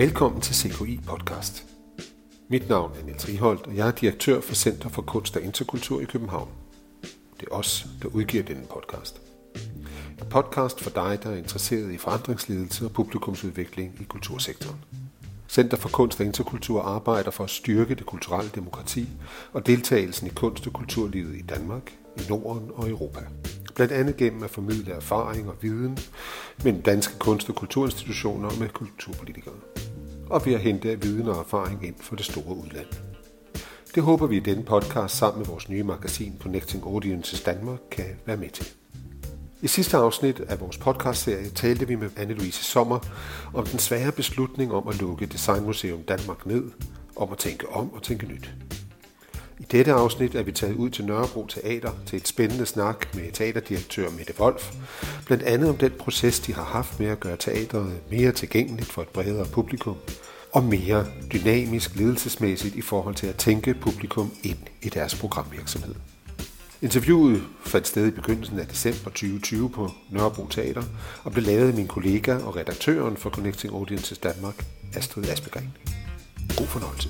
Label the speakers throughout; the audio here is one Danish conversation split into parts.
Speaker 1: Velkommen til CKI Podcast. Mit navn er Niels Riholdt, og jeg er direktør for Center for Kunst og Interkultur i København. Det er os, der udgiver denne podcast. En podcast for dig, der er interesseret i forandringsledelse og publikumsudvikling i kultursektoren. Center for Kunst og Interkultur arbejder for at styrke det kulturelle demokrati og deltagelsen i kunst- og kulturlivet i Danmark, i Norden og Europa. Blandt andet gennem at formidle erfaring og viden mellem danske kunst- og kulturinstitutioner og med kulturpolitikere. Og ved at hente viden og erfaring ind for det store udland. Det håber vi i denne podcast sammen med vores nye magasin Connecting Audiences Danmark kan være med til. I sidste afsnit af vores podcastserie talte vi med Anne-Louise Sommer om den svære beslutning om at lukke Designmuseum Danmark ned, om at tænke om og tænke nyt. I dette afsnit er vi taget ud til Nørrebro Teater til et spændende snak med teaterdirektør Mette Wolf, blandt andet om den proces, de har haft med at gøre teateret mere tilgængeligt for et bredere publikum, og mere dynamisk ledelsesmæssigt i forhold til at tænke publikum ind i deres programvirksomhed. Interviewet fandt sted i begyndelsen af december 2020 på Nørrebro Teater og blev lavet af min kollega og redaktøren for Connecting Audiences Danmark, Astrid Aspegren. God fornøjelse.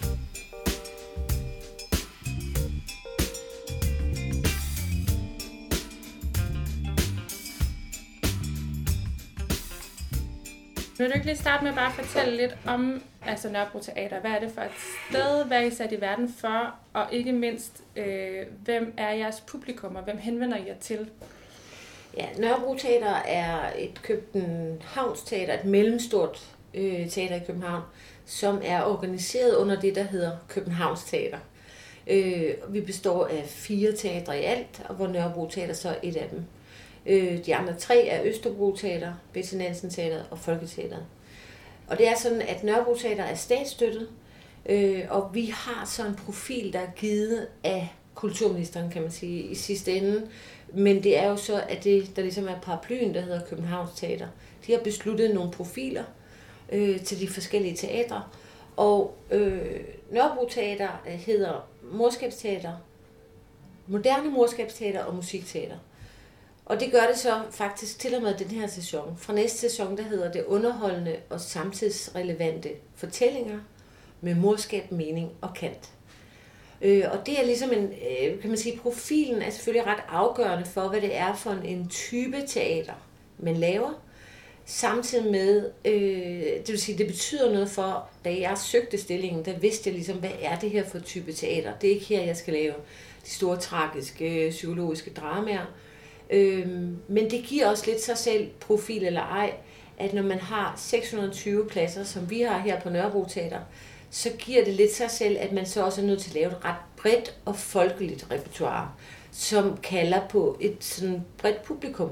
Speaker 2: Vil du ikke lige starte med bare at fortælle lidt om altså Nørrebro Teater? Hvad er det for et sted? Hvad er I sat i verden for? Og ikke mindst, øh, hvem er jeres publikum, og hvem henvender I jer til?
Speaker 3: Ja, Nørrebro Teater er et Københavnsteater, et mellemstort øh, teater i København, som er organiseret under det, der hedder Københavns Teater. Øh, vi består af fire teatre i alt, og hvor Nørrebro Teater så er et af dem. Øh, de andre tre er Østerbro Teater, Betty Nansen Teater og Folketeateret. Og det er sådan, at Nørrebro Teater er statsstøttet, øh, og vi har så en profil, der er givet af kulturministeren, kan man sige, i sidste ende. Men det er jo så, at det, der ligesom er paraplyen, der hedder Københavns Teater. De har besluttet nogle profiler øh, til de forskellige teatre. Og øh, Nørrebro Teater øh, hedder Morskabsteater, Moderne Morskabsteater og Musikteater. Og det gør det så faktisk til og med den her sæson. Fra næste sæson, der hedder det underholdende og samtidsrelevante fortællinger med morskab, mening og kant. Øh, og det er ligesom en, øh, kan man sige, profilen er selvfølgelig ret afgørende for, hvad det er for en type teater, man laver. Samtidig med, øh, det vil sige, det betyder noget for, da jeg søgte stillingen, der vidste jeg ligesom, hvad er det her for type teater. Det er ikke her, jeg skal lave de store tragiske, øh, psykologiske dramaer. Øhm, men det giver også lidt sig selv, profil eller ej, at når man har 620 pladser, som vi har her på Nørrebro Teater, så giver det lidt sig selv, at man så også er nødt til at lave et ret bredt og folkeligt repertoire, som kalder på et sådan bredt publikum.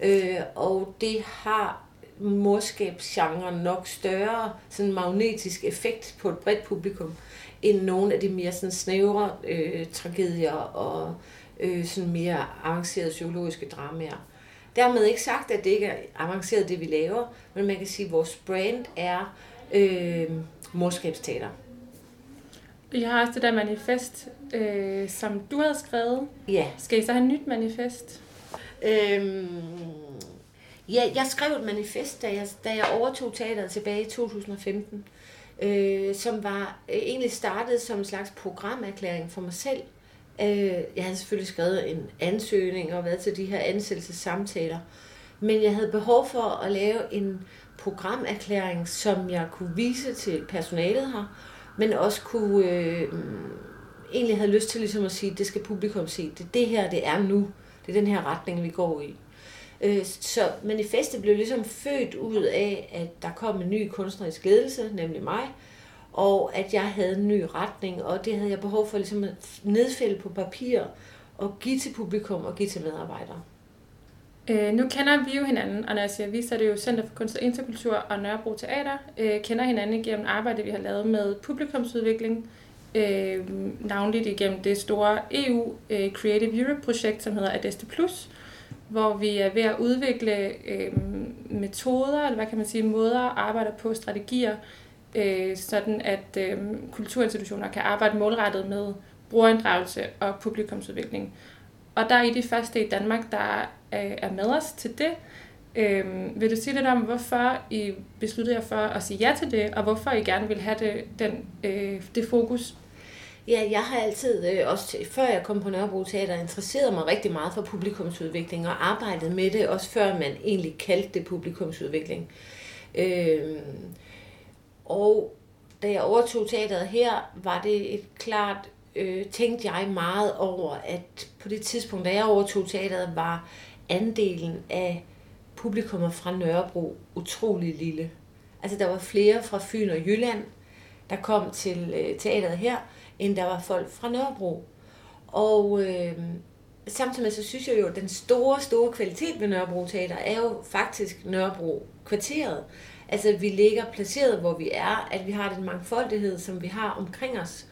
Speaker 3: Øh, og det har morskabsgenren nok større sådan magnetisk effekt på et bredt publikum, end nogle af de mere sådan snævre øh, tragedier og øh, sådan mere avancerede psykologiske dramaer. Dermed ikke sagt, at det ikke er avanceret, det vi laver, men man kan sige, at vores brand er øh, morskabsteater.
Speaker 2: Jeg har også det der manifest, øh, som du havde skrevet.
Speaker 3: Ja.
Speaker 2: Skal I så have et nyt manifest?
Speaker 3: Øhm, ja, jeg skrev et manifest, da jeg, da jeg overtog teateret tilbage i 2015, øh, som var øh, egentlig startet som en slags programerklæring for mig selv, Øh, jeg havde selvfølgelig skrevet en ansøgning og været til de her ansættelsessamtaler, men jeg havde behov for at lave en programerklæring, som jeg kunne vise til personalet her, men også kunne øh, egentlig havde lyst til ligesom at sige, det skal publikum se. Det er det her, det er nu. Det er den her retning, vi går i. Øh, så manifestet blev ligesom født ud af, at der kom en ny kunstnerisk ledelse, nemlig mig, og at jeg havde en ny retning, og det havde jeg behov for ligesom at nedfælde på papir og give til publikum og give til medarbejdere.
Speaker 2: Øh, nu kender vi jo hinanden, og når jeg siger vi, så er det jo Center for Kunst og Interkultur og Nørrebro Teater. Øh, kender hinanden gennem arbejde, vi har lavet med publikumsudvikling, øh, navnligt igennem det store EU øh, Creative Europe-projekt, som hedder Adeste Plus, hvor vi er ved at udvikle øh, metoder, eller hvad kan man sige, måder at arbejde på, strategier, øh, sådan at øh, kulturinstitutioner kan arbejde målrettet med brugerinddragelse og publikumsudvikling. Og der er I de første i Danmark, der er, er med os til det. Øh, vil du sige lidt om, hvorfor I besluttede jer for at sige ja til det, og hvorfor I gerne vil have det, den, øh, det fokus?
Speaker 3: Ja, jeg har altid, øh, også før jeg kom på Nørrebro Teater, interesseret mig rigtig meget for publikumsudvikling og arbejdet med det, også før man egentlig kaldte det publikumsudvikling. Øh, og da jeg overtog teateret her, var det et klart, øh, tænkte jeg meget over, at på det tidspunkt, da jeg overtog teateret, var andelen af publikummer fra Nørrebro utrolig lille. Altså der var flere fra Fyn og Jylland, der kom til øh, teateret her, end der var folk fra Nørrebro. Og øh, samtidig så synes jeg jo, at den store, store kvalitet ved Nørrebro Teater er jo faktisk Nørrebro kvarteret. Altså, vi ligger placeret, hvor vi er, at vi har den mangfoldighed, som vi har omkring os,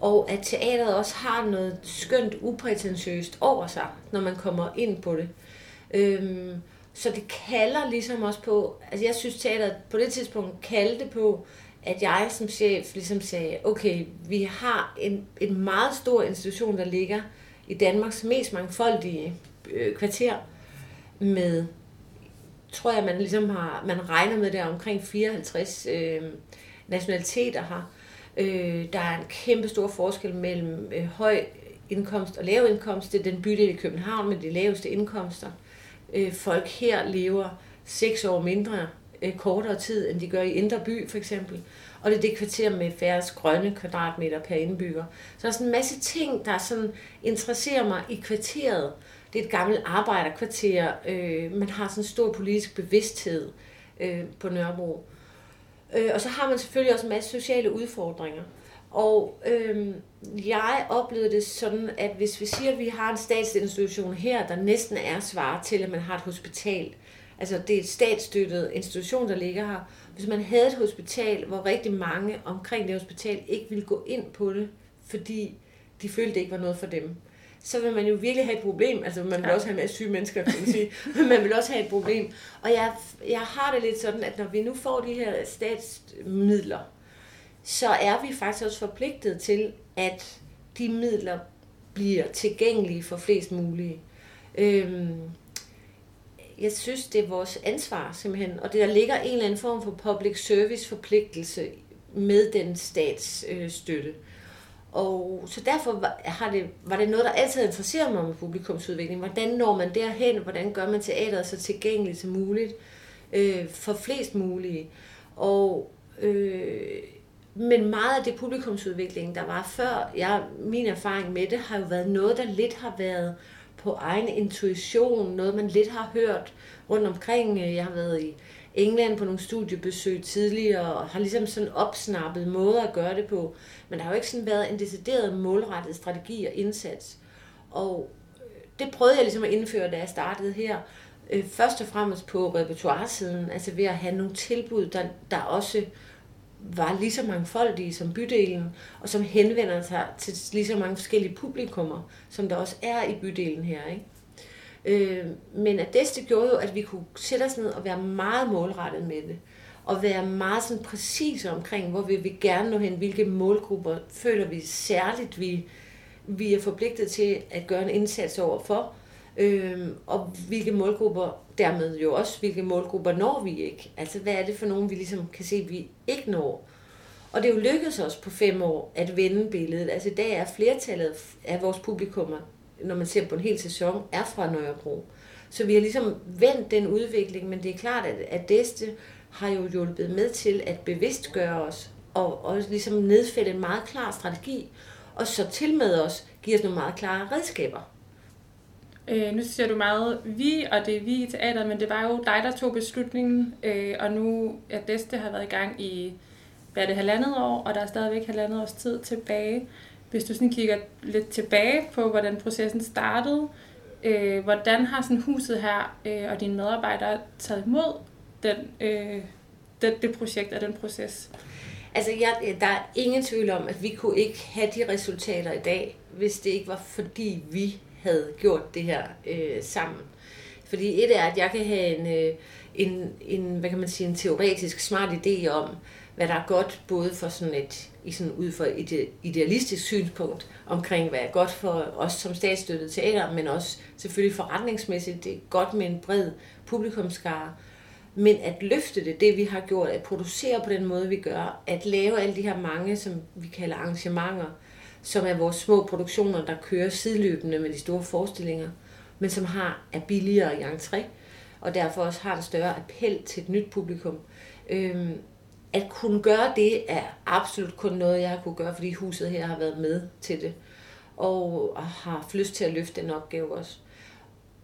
Speaker 3: og at teateret også har noget skønt uprætentiøst over sig, når man kommer ind på det. Øhm, så det kalder ligesom også på, altså jeg synes teateret på det tidspunkt kaldte på, at jeg som chef ligesom sagde, okay, vi har en, en meget stor institution, der ligger i Danmarks mest mangfoldige øh, kvarter, med, tror jeg, man ligesom har, man regner med der omkring 54 øh, nationaliteter her. Øh, der er en kæmpe stor forskel mellem øh, høj indkomst og lav indkomst. Det er den bydel i København med de laveste indkomster. Øh, folk her lever seks år mindre øh, kortere tid, end de gør i Indre By for eksempel. Og det er det kvarter med færrest grønne kvadratmeter per indbygger. Så der er sådan en masse ting, der sådan interesserer mig i kvarteret. Det er et gammelt arbejderkvarter. Øh, man har sådan en stor politisk bevidsthed øh, på Nørrebro. Øh, og så har man selvfølgelig også en masse sociale udfordringer. Og øh, jeg oplevede det sådan, at hvis vi siger, at vi har en statsinstitution her, der næsten er svar til, at man har et hospital, altså det er et statsstøttet institution, der ligger her, hvis man havde et hospital, hvor rigtig mange omkring det hospital ikke ville gå ind på det, fordi de følte, det ikke var noget for dem, så vil man jo virkelig have et problem. Altså man vil ja. også have en masse syge mennesker, kan man sige. Men man vil også have et problem. Og jeg, jeg har det lidt sådan, at når vi nu får de her statsmidler, så er vi faktisk også forpligtet til, at de midler bliver tilgængelige for flest mulige. Øhm, jeg synes, det er vores ansvar simpelthen, og det der ligger en eller anden form for public service forpligtelse med den statsstøtte. Øh, og så derfor var, har det, var det noget, der altid interesserer mig med publikumsudvikling. Hvordan når man derhen? Hvordan gør man teateret så tilgængeligt som muligt øh, for flest mulige? Og, øh, men meget af det publikumsudvikling, der var før, jeg, min erfaring med det, har jo været noget, der lidt har været på egen intuition, noget man lidt har hørt rundt omkring. Jeg har været i England på nogle studiebesøg tidligere, og har ligesom sådan opsnappet måder at gøre det på. Men der har jo ikke sådan været en decideret målrettet strategi og indsats. Og øh, det prøvede jeg ligesom at indføre, da jeg startede her. Øh, først og fremmest på repertoiresiden, altså ved at have nogle tilbud, der, der også var lige så mangfoldige som bydelen, og som henvender sig til lige så mange forskellige publikummer, som der også er i bydelen her. Ikke? Øh, men at det gjorde jo, at vi kunne sætte os ned og være meget målrettet med det. Og være meget sådan præcise omkring, hvor vi vil gerne nå hen, hvilke målgrupper føler vi særligt, vi, vi er forpligtet til at gøre en indsats over for. Øh, og hvilke målgrupper, dermed jo også, hvilke målgrupper når vi ikke. Altså hvad er det for nogen, vi ligesom kan se, vi ikke når. Og det er jo lykkedes os på fem år at vende billedet. Altså i dag er flertallet af vores publikummer når man ser på en hel sæson, er fra Nørrebro. Så vi har ligesom vendt den udvikling, men det er klart, at, at Deste har jo hjulpet med til at bevidstgøre os, og, og ligesom nedfælde en meget klar strategi, og så til med os give os nogle meget klare redskaber.
Speaker 2: Øh, nu siger du meget vi, og det er vi i teateret, men det var jo dig, der tog beslutningen, øh, og nu er Deste har været i gang i, hvad er det, halvandet år, og der er stadigvæk halvandet års tid tilbage. Hvis du sådan kigger lidt tilbage på, hvordan processen startede, øh, hvordan har sådan huset her øh, og dine medarbejdere taget imod den, øh, det, det projekt og den proces?
Speaker 3: Altså, jeg, der er ingen tvivl om, at vi kunne ikke have de resultater i dag, hvis det ikke var fordi vi havde gjort det her øh, sammen. Fordi et er, at jeg kan have en, øh, en, en, hvad kan man sige, en teoretisk smart idé om, hvad der er godt, både for sådan et, i sådan ud fra et idealistisk synspunkt omkring, hvad er godt for os som statsstøttet teater, men også selvfølgelig forretningsmæssigt, det er godt med en bred publikumskare. Men at løfte det, det vi har gjort, at producere på den måde, vi gør, at lave alle de her mange, som vi kalder arrangementer, som er vores små produktioner, der kører sideløbende med de store forestillinger, men som har er billigere i entré, og derfor også har en større appel til et nyt publikum. Øhm, at kunne gøre det er absolut kun noget, jeg har kunne gøre, fordi huset her har været med til det, og har haft lyst til at løfte den opgave også.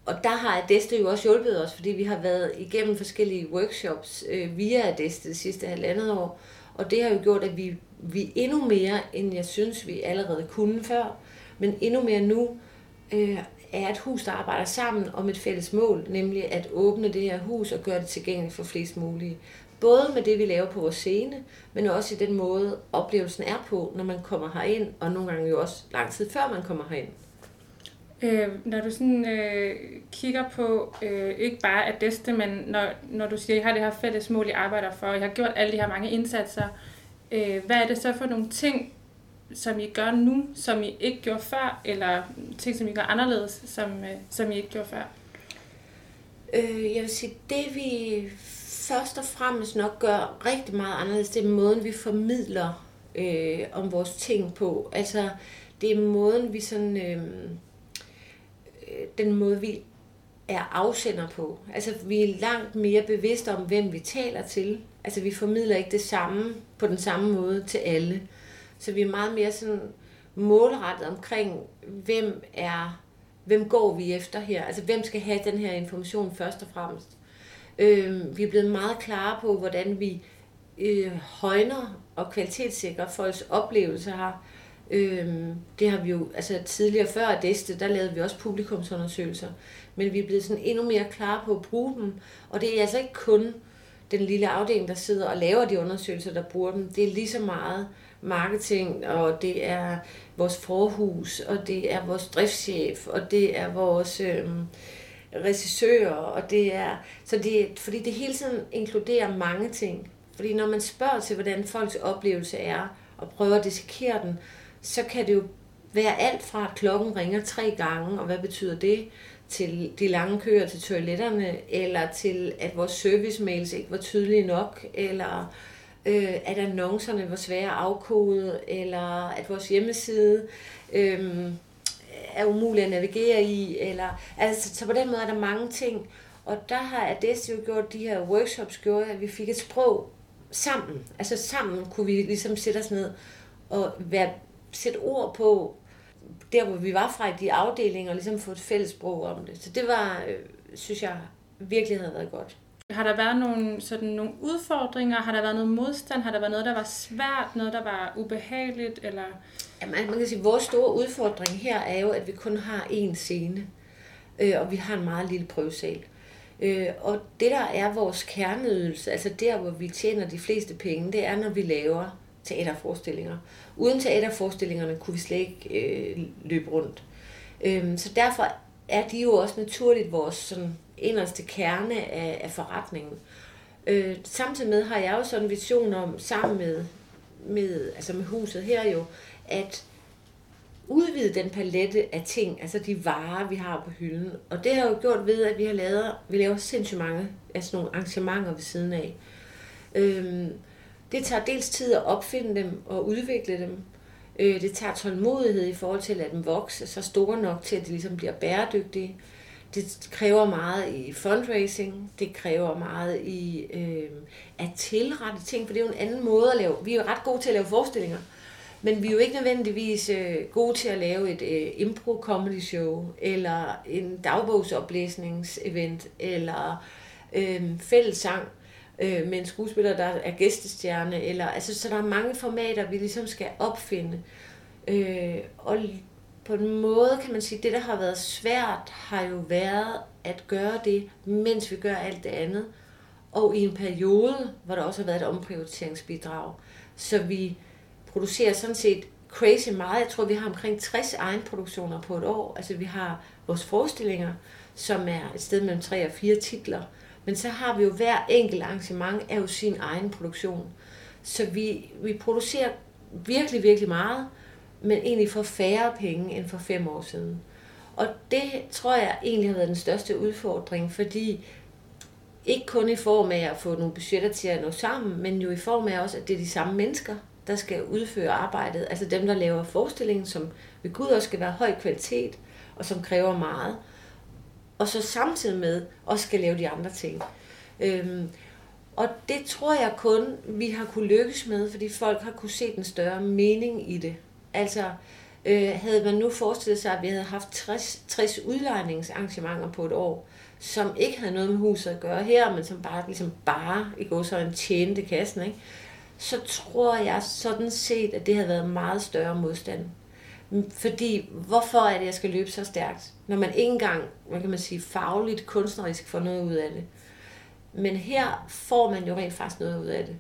Speaker 3: Og der har Adeste jo også hjulpet os, fordi vi har været igennem forskellige workshops øh, via Adeste det sidste halvandet år, og det har jo gjort, at vi, vi endnu mere, end jeg synes, vi allerede kunne før, men endnu mere nu, øh, er et hus, der arbejder sammen om et fælles mål, nemlig at åbne det her hus og gøre det tilgængeligt for flest mulige. Både med det, vi laver på vores scene, men også i den måde, oplevelsen er på, når man kommer herind, og nogle gange jo også lang tid før man kommer herind.
Speaker 2: Øh, når du sådan øh, kigger på, øh, ikke bare at Adeste, men når, når du siger, at I har det her fælles mål, I arbejder for, og I har gjort alle de her mange indsatser, øh, hvad er det så for nogle ting, som I gør nu, som I ikke gjorde før, eller ting, som I gør anderledes, som, øh, som I ikke gjorde før?
Speaker 3: Øh, jeg vil sige, det vi først og fremmest nok gør rigtig meget anderledes, det er måden, vi formidler øh, om vores ting på. Altså, det er måden, vi sådan... Øhm, øh, den måde, vi er afsender på. Altså, vi er langt mere bevidste om, hvem vi taler til. Altså, vi formidler ikke det samme på den samme måde til alle. Så vi er meget mere sådan målrettet omkring, hvem er, hvem går vi efter her? Altså, hvem skal have den her information først og fremmest? Øh, vi er blevet meget klare på, hvordan vi øh, højner og kvalitetssikrer folks oplevelser her. Øh, det har vi jo, altså tidligere før Adeste, der lavede vi også publikumsundersøgelser, men vi er blevet sådan endnu mere klare på at bruge dem, og det er altså ikke kun den lille afdeling, der sidder og laver de undersøgelser, der bruger dem. Det er lige så meget marketing, og det er vores forhus, og det er vores driftschef, og det er vores øh, regissører, og det er, så det, fordi det hele tiden inkluderer mange ting. Fordi når man spørger til, hvordan folks oplevelse er, og prøver at dissekere den, så kan det jo være alt fra, at klokken ringer tre gange, og hvad betyder det, til de lange køer til toiletterne, eller til, at vores service-mails ikke var tydelige nok, eller øh, at annoncerne var svære at afkode, eller at vores hjemmeside øh, er umulig at navigere i. Eller, altså, så på den måde er der mange ting. Og der har Adesti jo gjort de her workshops, gjort, at vi fik et sprog sammen. Altså sammen kunne vi ligesom sætte os ned og være, sætte ord på, der hvor vi var fra i de afdelinger, og ligesom få et fælles sprog om det. Så det var, øh, synes jeg, virkelig havde været godt.
Speaker 2: Har der været nogle, sådan nogle udfordringer? Har der været noget modstand? Har der været noget, der var svært? Noget, der var ubehageligt? Eller?
Speaker 3: Jamen, man kan sige, at vores store udfordring her er jo, at vi kun har én scene. Øh, og vi har en meget lille prøvesal. Øh, og det, der er vores kerneydelse, altså der, hvor vi tjener de fleste penge, det er, når vi laver teaterforestillinger. Uden teaterforestillingerne kunne vi slet ikke øh, løbe rundt. Øh, så derfor er de jo også naturligt vores sådan, inderste kerne af, af forretningen. Øh, samtidig med har jeg jo sådan en vision om, sammen med, med, altså med huset her jo, at udvide den palette af ting, altså de varer, vi har på hylden. Og det har jo gjort ved, at vi har lavet, vi laver sindssygt mange altså nogle arrangementer ved siden af. Øhm, det tager dels tid at opfinde dem og udvikle dem. Øh, det tager tålmodighed i forhold til at lade dem vokse så store nok til, at de ligesom bliver bæredygtige. Det kræver meget i fundraising, det kræver meget i øh, at tilrette ting, for det er jo en anden måde at lave. Vi er jo ret gode til at lave forestillinger, men vi er jo ikke nødvendigvis øh, gode til at lave et øh, impro-comedy show, eller en dagbogsoplæsningsevent, eller øh, fællessang øh, med en skuespiller, der er gæstestjerne. Eller, altså, så der er mange formater, vi ligesom skal opfinde. Øh, og på en måde kan man sige, at det, der har været svært, har jo været at gøre det, mens vi gør alt det andet. Og i en periode, hvor der også har været et omprioriteringsbidrag. Så vi producerer sådan set crazy meget. Jeg tror, vi har omkring 60 egenproduktioner på et år. Altså vi har vores forestillinger, som er et sted mellem 3 og 4 titler. Men så har vi jo hver enkelt arrangement af jo sin egen produktion. Så vi, vi producerer virkelig, virkelig meget, men egentlig for færre penge end for fem år siden. Og det tror jeg egentlig har været den største udfordring, fordi ikke kun i form af at få nogle budgetter til at nå sammen, men jo i form af også, at det er de samme mennesker, der skal udføre arbejdet. Altså dem, der laver forestillingen, som ved Gud også skal være høj kvalitet, og som kræver meget. Og så samtidig med også skal lave de andre ting. Øhm, og det tror jeg kun, vi har kunne lykkes med, fordi folk har kunne se den større mening i det. Altså, øh, havde man nu forestillet sig, at vi havde haft 60, 60 udlejningsarrangementer på et år, som ikke havde noget med huset at gøre her, men som bare, ligesom bare i går så en tjente kassen, ikke? Så tror jeg sådan set, at det havde været meget større modstand. Fordi, hvorfor er det, at jeg skal løbe så stærkt, når man ikke engang, hvad kan man sige, fagligt, kunstnerisk får noget ud af det. Men her får man jo rent faktisk noget ud af det.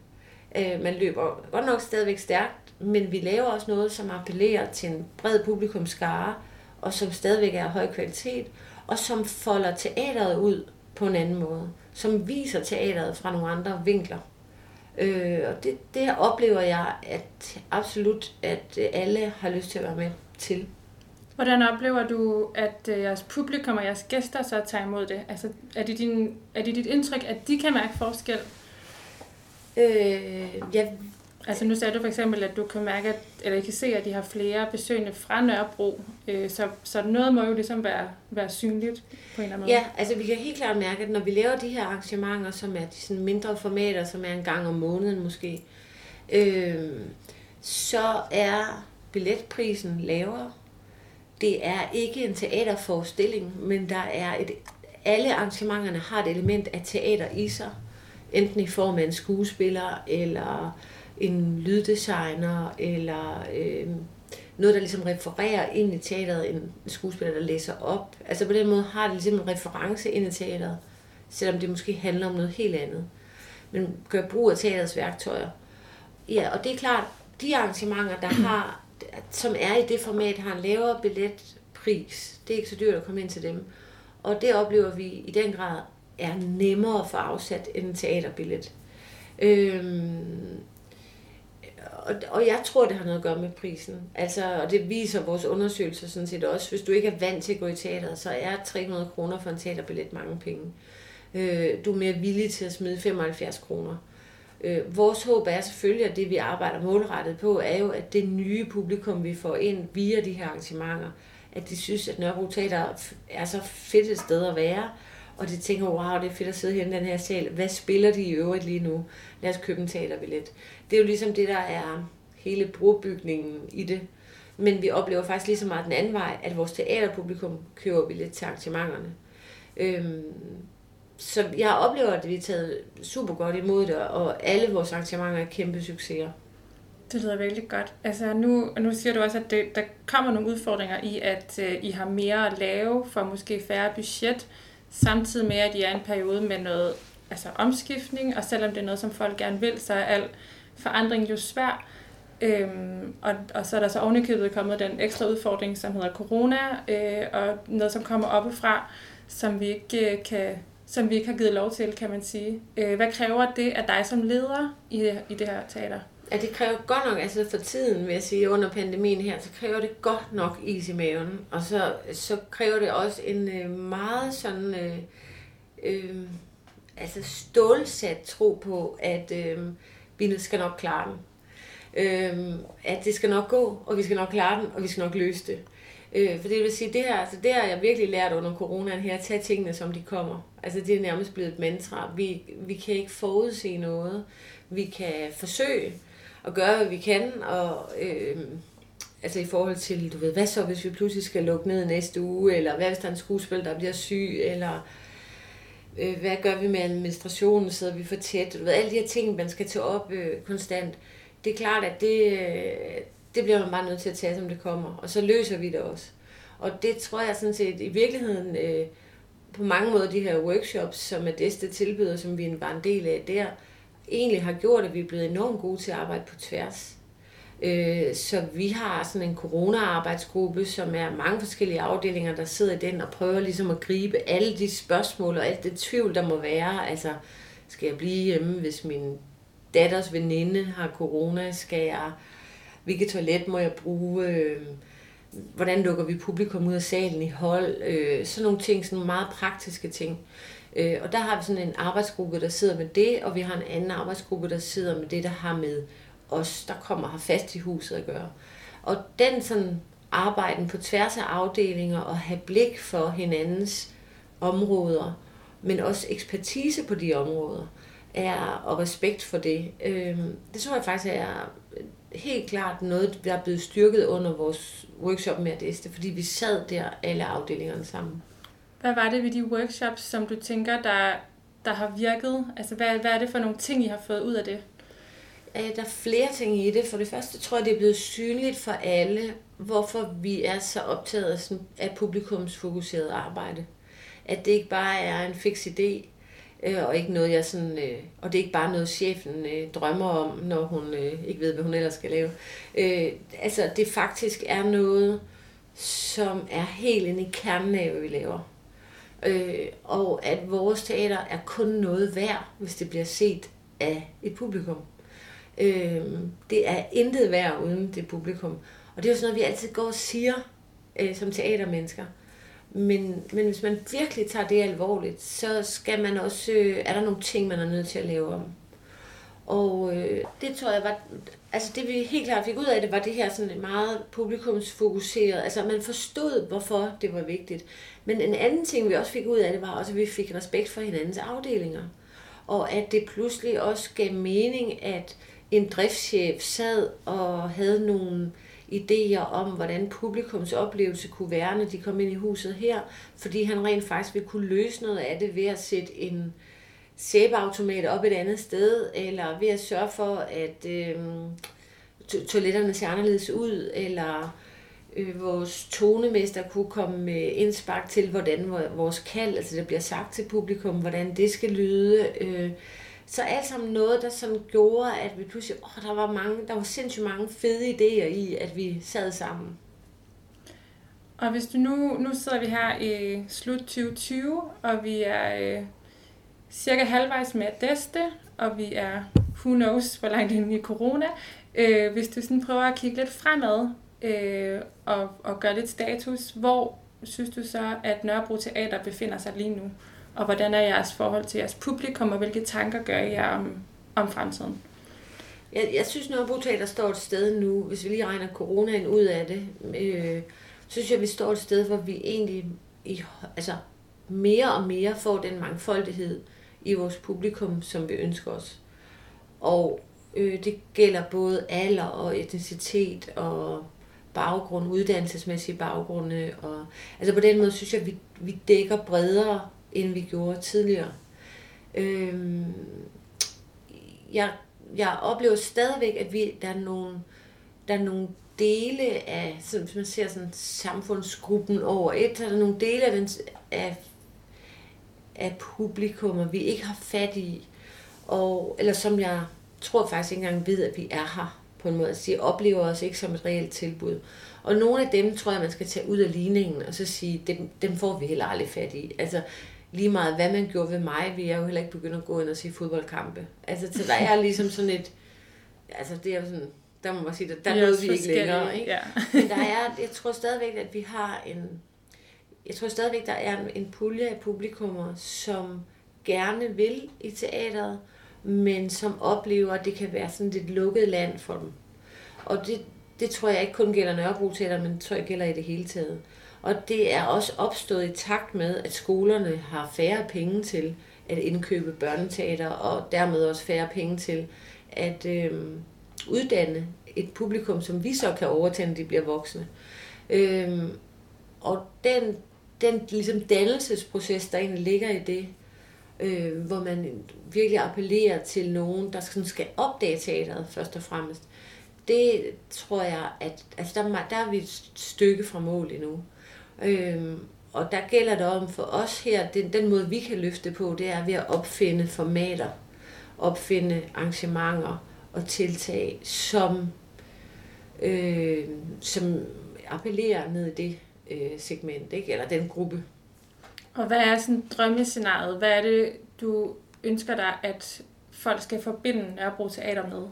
Speaker 3: Øh, man løber godt nok stadigvæk stærkt, men vi laver også noget, som appellerer til en bred publikumskare, og som stadigvæk er af høj kvalitet, og som folder teateret ud på en anden måde. Som viser teateret fra nogle andre vinkler. Øh, og det, det oplever jeg, at absolut, at alle har lyst til at være med til.
Speaker 2: Hvordan oplever du, at øh, jeres publikum og jeres gæster så tager imod det? Altså, er, det din, er det dit indtryk, at de kan mærke forskel?
Speaker 3: Øh, ja,
Speaker 2: Altså nu sagde du for eksempel, at du kan mærke, at, eller I kan se, at de har flere besøgende fra Nørrebro, øh, så, så noget må jo ligesom være, være synligt på en eller anden måde.
Speaker 3: Ja, altså vi kan helt klart mærke, at når vi laver de her arrangementer, som er de sådan mindre formater, som er en gang om måneden måske, øh, så er billetprisen lavere. Det er ikke en teaterforestilling, men der er et, alle arrangementerne har et element af teater i sig. Enten i form af en skuespiller, eller en lyddesigner, eller øh, noget, der ligesom refererer ind i teateret, en skuespiller, der læser op. Altså på den måde har det ligesom en reference ind i teateret, selvom det måske handler om noget helt andet. Men gør brug af teaterets værktøjer. Ja, og det er klart, de arrangementer, der har, som er i det format, har en lavere billetpris. Det er ikke så dyrt at komme ind til dem. Og det oplever vi i den grad er nemmere at få afsat end en teaterbillet. Øhm, og, og jeg tror, det har noget at gøre med prisen. Altså, og det viser vores undersøgelser sådan set også. Hvis du ikke er vant til at gå i teateret, så er 300 kroner for en teaterbillet mange penge. Øh, du er mere villig til at smide 75 kroner. Øh, vores håb er selvfølgelig, at det vi arbejder målrettet på, er jo, at det nye publikum, vi får ind via de her arrangementer, at de synes, at Nørrebro Teater er så fedt et sted at være, og de tænker, wow, det er fedt at sidde her i den her sal. Hvad spiller de i øvrigt lige nu? Lad os købe en teaterbillet. Det er jo ligesom det, der er hele brobygningen i det. Men vi oplever faktisk lige så meget den anden vej, at vores teaterpublikum køber billet til arrangementerne. Øhm, så jeg oplever, at vi er taget super godt imod det, og alle vores arrangementer er kæmpe succeser.
Speaker 2: Det lyder virkelig godt. Altså nu, nu siger du også, at det, der kommer nogle udfordringer i, at øh, I har mere at lave for måske færre budget, samtidig med, at de er i en periode med noget altså omskiftning, og selvom det er noget, som folk gerne vil, så er al forandring jo svær. Øhm, og, og så er der så ovenikøbet kommet den ekstra udfordring, som hedder corona, øh, og noget, som kommer oppefra, som vi ikke øh, kan som vi ikke har givet lov til, kan man sige. Øh, hvad kræver det af dig som leder i i det her teater?
Speaker 3: Ja, det kræver godt nok, altså for tiden vil jeg sige, under pandemien her, så kræver det godt nok is i maven. Og så, så kræver det også en øh, meget sådan, øh, øh, altså stålsat tro på, at øh, vi skal nok klare den. Øh, at det skal nok gå, og vi skal nok klare den, og vi skal nok løse det. Øh, for det vil sige, det her, altså det har jeg virkelig lært under coronaen her, at tage tingene, som de kommer. Altså det er nærmest blevet et mantra. Vi, vi kan ikke forudse noget. Vi kan forsøge at gøre, hvad vi kan, og øh, altså i forhold til, du ved, hvad så, hvis vi pludselig skal lukke ned næste uge, eller hvad hvis der er en skuespiller, der bliver syg, eller øh, hvad gør vi med administrationen, sidder vi for tæt, du ved, alle de her ting, man skal tage op øh, konstant. Det er klart, at det, øh, det bliver man bare nødt til at tage, som det kommer, og så løser vi det også. Og det tror jeg sådan set i virkeligheden, øh, på mange måder de her workshops, som Adeste tilbyder, som vi var en del af der, egentlig har gjort, at vi er blevet enormt gode til at arbejde på tværs. Øh, så vi har sådan en corona-arbejdsgruppe, som er mange forskellige afdelinger, der sidder i den og prøver ligesom at gribe alle de spørgsmål og alt det tvivl, der må være. Altså, skal jeg blive hjemme, hvis min datters veninde har corona, skal jeg, hvilket toilet må jeg bruge, øh, hvordan lukker vi publikum ud af salen i hold, øh, sådan nogle ting, sådan nogle meget praktiske ting. Øh, og der har vi sådan en arbejdsgruppe, der sidder med det, og vi har en anden arbejdsgruppe, der sidder med det, der har med os, der kommer her fast i huset at gøre. Og den sådan arbejden på tværs af afdelinger og have blik for hinandens områder, men også ekspertise på de områder, er, og respekt for det. Øh, det tror jeg faktisk er helt klart noget, der er blevet styrket under vores workshop med Adeste, fordi vi sad der alle afdelingerne sammen.
Speaker 2: Hvad var det ved de workshops, som du tænker, der, der har virket? Altså, hvad, hvad er det for nogle ting, I har fået ud af det?
Speaker 3: Øh, der er flere ting i det. For det første tror jeg, det er blevet synligt for alle, hvorfor vi er så optaget af publikumsfokuseret arbejde. At det ikke bare er en fix idé, øh, og ikke noget, jeg sådan, øh, og det er ikke bare noget, chefen øh, drømmer om, når hun øh, ikke ved, hvad hun ellers skal lave. altså, det faktisk er noget, som er helt inde i kernen af, hvad vi laver. Øh, og at vores teater er kun noget værd, hvis det bliver set af et publikum. Øh, det er intet værd uden det publikum. Og det er jo sådan noget, vi altid går og siger øh, som teatermennesker. Men, men hvis man virkelig tager det alvorligt, så skal man også, øh, er der nogle ting, man er nødt til at lave om. Og øh, det tror jeg var, altså det vi helt klart fik ud af det, var det her sådan meget publikumsfokuseret, altså man forstod, hvorfor det var vigtigt. Men en anden ting, vi også fik ud af det, var også, at vi fik respekt for hinandens afdelinger. Og at det pludselig også gav mening, at en driftschef sad og havde nogle idéer om, hvordan publikums oplevelse kunne være, når de kom ind i huset her, fordi han rent faktisk ville kunne løse noget af det ved at sætte en sæbeautomat op et andet sted, eller ved at sørge for, at øh, toiletterne ser anderledes ud, eller øh, vores tonemester kunne komme med indspark til, hvordan vores kald, altså det bliver sagt til publikum, hvordan det skal lyde. Øh, så alt sammen noget, der sådan gjorde, at vi pludselig, åh, der var, mange, der var sindssygt mange fede idéer i, at vi sad sammen.
Speaker 2: Og hvis du nu, nu sidder vi her i slut 2020, og vi er øh, cirka halvvejs med at teste, og vi er, who knows, hvor langt inde i corona. Øh, hvis du sådan prøver at kigge lidt fremad, øh, og, og gøre lidt status, hvor synes du så, at Nørrebro Teater befinder sig lige nu? Og hvordan er jeres forhold til jeres publikum, og hvilke tanker gør I jer om, om fremtiden?
Speaker 3: Jeg, jeg synes, Nørrebro Teater står et sted nu, hvis vi lige regner coronaen ud af det, øh, synes jeg, vi står et sted, hvor vi egentlig i, altså, mere og mere får den mangfoldighed i vores publikum, som vi ønsker os. Og øh, det gælder både alder og etnicitet og baggrund, uddannelsesmæssige baggrunde. Og, altså på den måde synes jeg, at vi, vi dækker bredere end vi gjorde tidligere. Øh, jeg, jeg oplever stadigvæk, at vi, der, er nogle, der er nogle dele af, som hvis man ser sådan samfundsgruppen over et, der er nogle dele af, den, af, af publikum, vi ikke har fat i, og, eller som jeg tror faktisk ikke engang ved, at vi er her på en måde. Altså, de oplever os ikke som et reelt tilbud. Og nogle af dem tror jeg, man skal tage ud af ligningen, og så sige, dem, dem får vi heller aldrig fat i. Altså, lige meget hvad man gjorde ved mig, vil jeg jo heller ikke begynde at gå ind og se fodboldkampe. Altså, så der er ligesom sådan et, altså det er sådan, der må man sige, der, der nåede vi ikke længere. Ikke? Ja. Men der er, jeg tror stadigvæk, at vi har en, jeg tror stadigvæk, der er en, pulje af publikummer, som gerne vil i teateret, men som oplever, at det kan være sådan et lukket land for dem. Og det, det tror jeg ikke kun gælder Nørrebro Teater, men det tror jeg gælder i det hele taget. Og det er også opstået i takt med, at skolerne har færre penge til at indkøbe børneteater, og dermed også færre penge til at øh, uddanne et publikum, som vi så kan overtage, når de bliver voksne. Øh, og den, den ligesom dannelsesproces, der egentlig ligger i det, øh, hvor man virkelig appellerer til nogen, der sådan skal opdage teateret først og fremmest, det tror jeg, at altså der, der er vi et stykke fra mål endnu. Øh, og der gælder det om for os her, den, den måde vi kan løfte på, det er ved at opfinde formater, opfinde arrangementer og tiltag, som, øh, som appellerer ned i det øh, segment, ikke? eller den gruppe.
Speaker 2: Og hvad er sådan drømmescenariet? Hvad er det, du ønsker dig, at folk skal forbinde Nørrebro Teater med?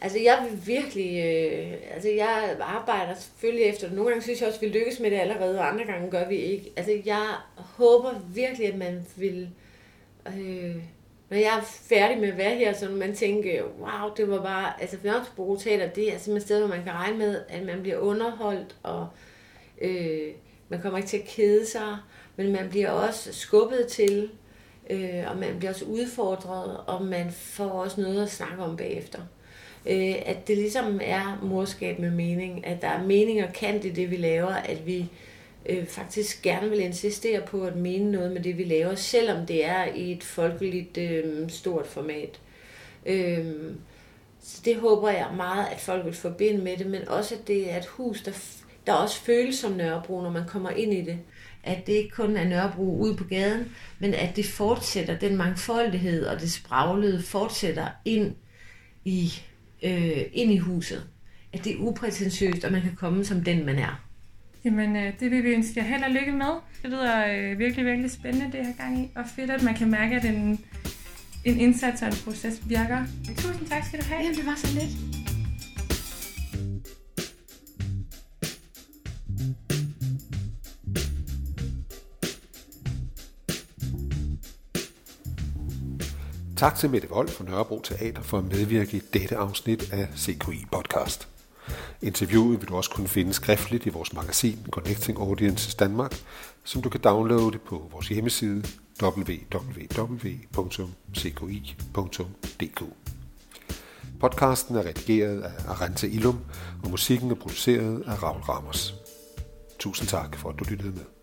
Speaker 3: Altså jeg vil virkelig, øh, altså jeg arbejder selvfølgelig efter det. Nogle gange synes jeg også, at vi lykkes med det allerede, og andre gange gør vi ikke. Altså jeg håber virkelig, at man vil, øh, når jeg er færdig med at være her, så man tænker, wow, det var bare, altså Nørrebro Teater, det er simpelthen et sted, hvor man kan regne med, at man bliver underholdt, og øh, Øh, man kommer ikke til at kede sig, men man bliver også skubbet til, øh, og man bliver også udfordret, og man får også noget at snakke om bagefter øh, at det ligesom er morskab med mening, at der er mening og kant i det, vi laver, at vi øh, faktisk gerne vil insistere på at mene noget med det, vi laver, selvom det er i et folkeligt øh, stort format. Øh, så det håber jeg meget, at folk vil forbinde med det, men også at det er et hus, der, der også føles som Nørrebro, når man kommer ind i det. At det ikke kun er Nørrebro ude på gaden, men at det fortsætter, den mangfoldighed og det spraglede fortsætter ind i øh, ind i huset. At det er uprætentiøst, og man kan komme som den, man er.
Speaker 2: Jamen, øh, det vil vi ønske jer held og lykke med. Det lyder øh, virkelig, virkelig spændende, det her gang i. Og fedt, at man kan mærke, at en, en indsats og en proces virker. Tusind tak skal du have.
Speaker 3: Jamen, det var så lidt.
Speaker 1: Tak til Mette Vold fra Nørrebro Teater for at medvirke i dette afsnit af CKI Podcast. Interviewet vil du også kunne finde skriftligt i vores magasin Connecting Audiences Danmark, som du kan downloade på vores hjemmeside www.cki.dk. Podcasten er redigeret af Arante Ilum, og musikken er produceret af Raul Ramos. Tusind tak for, at du lyttede med.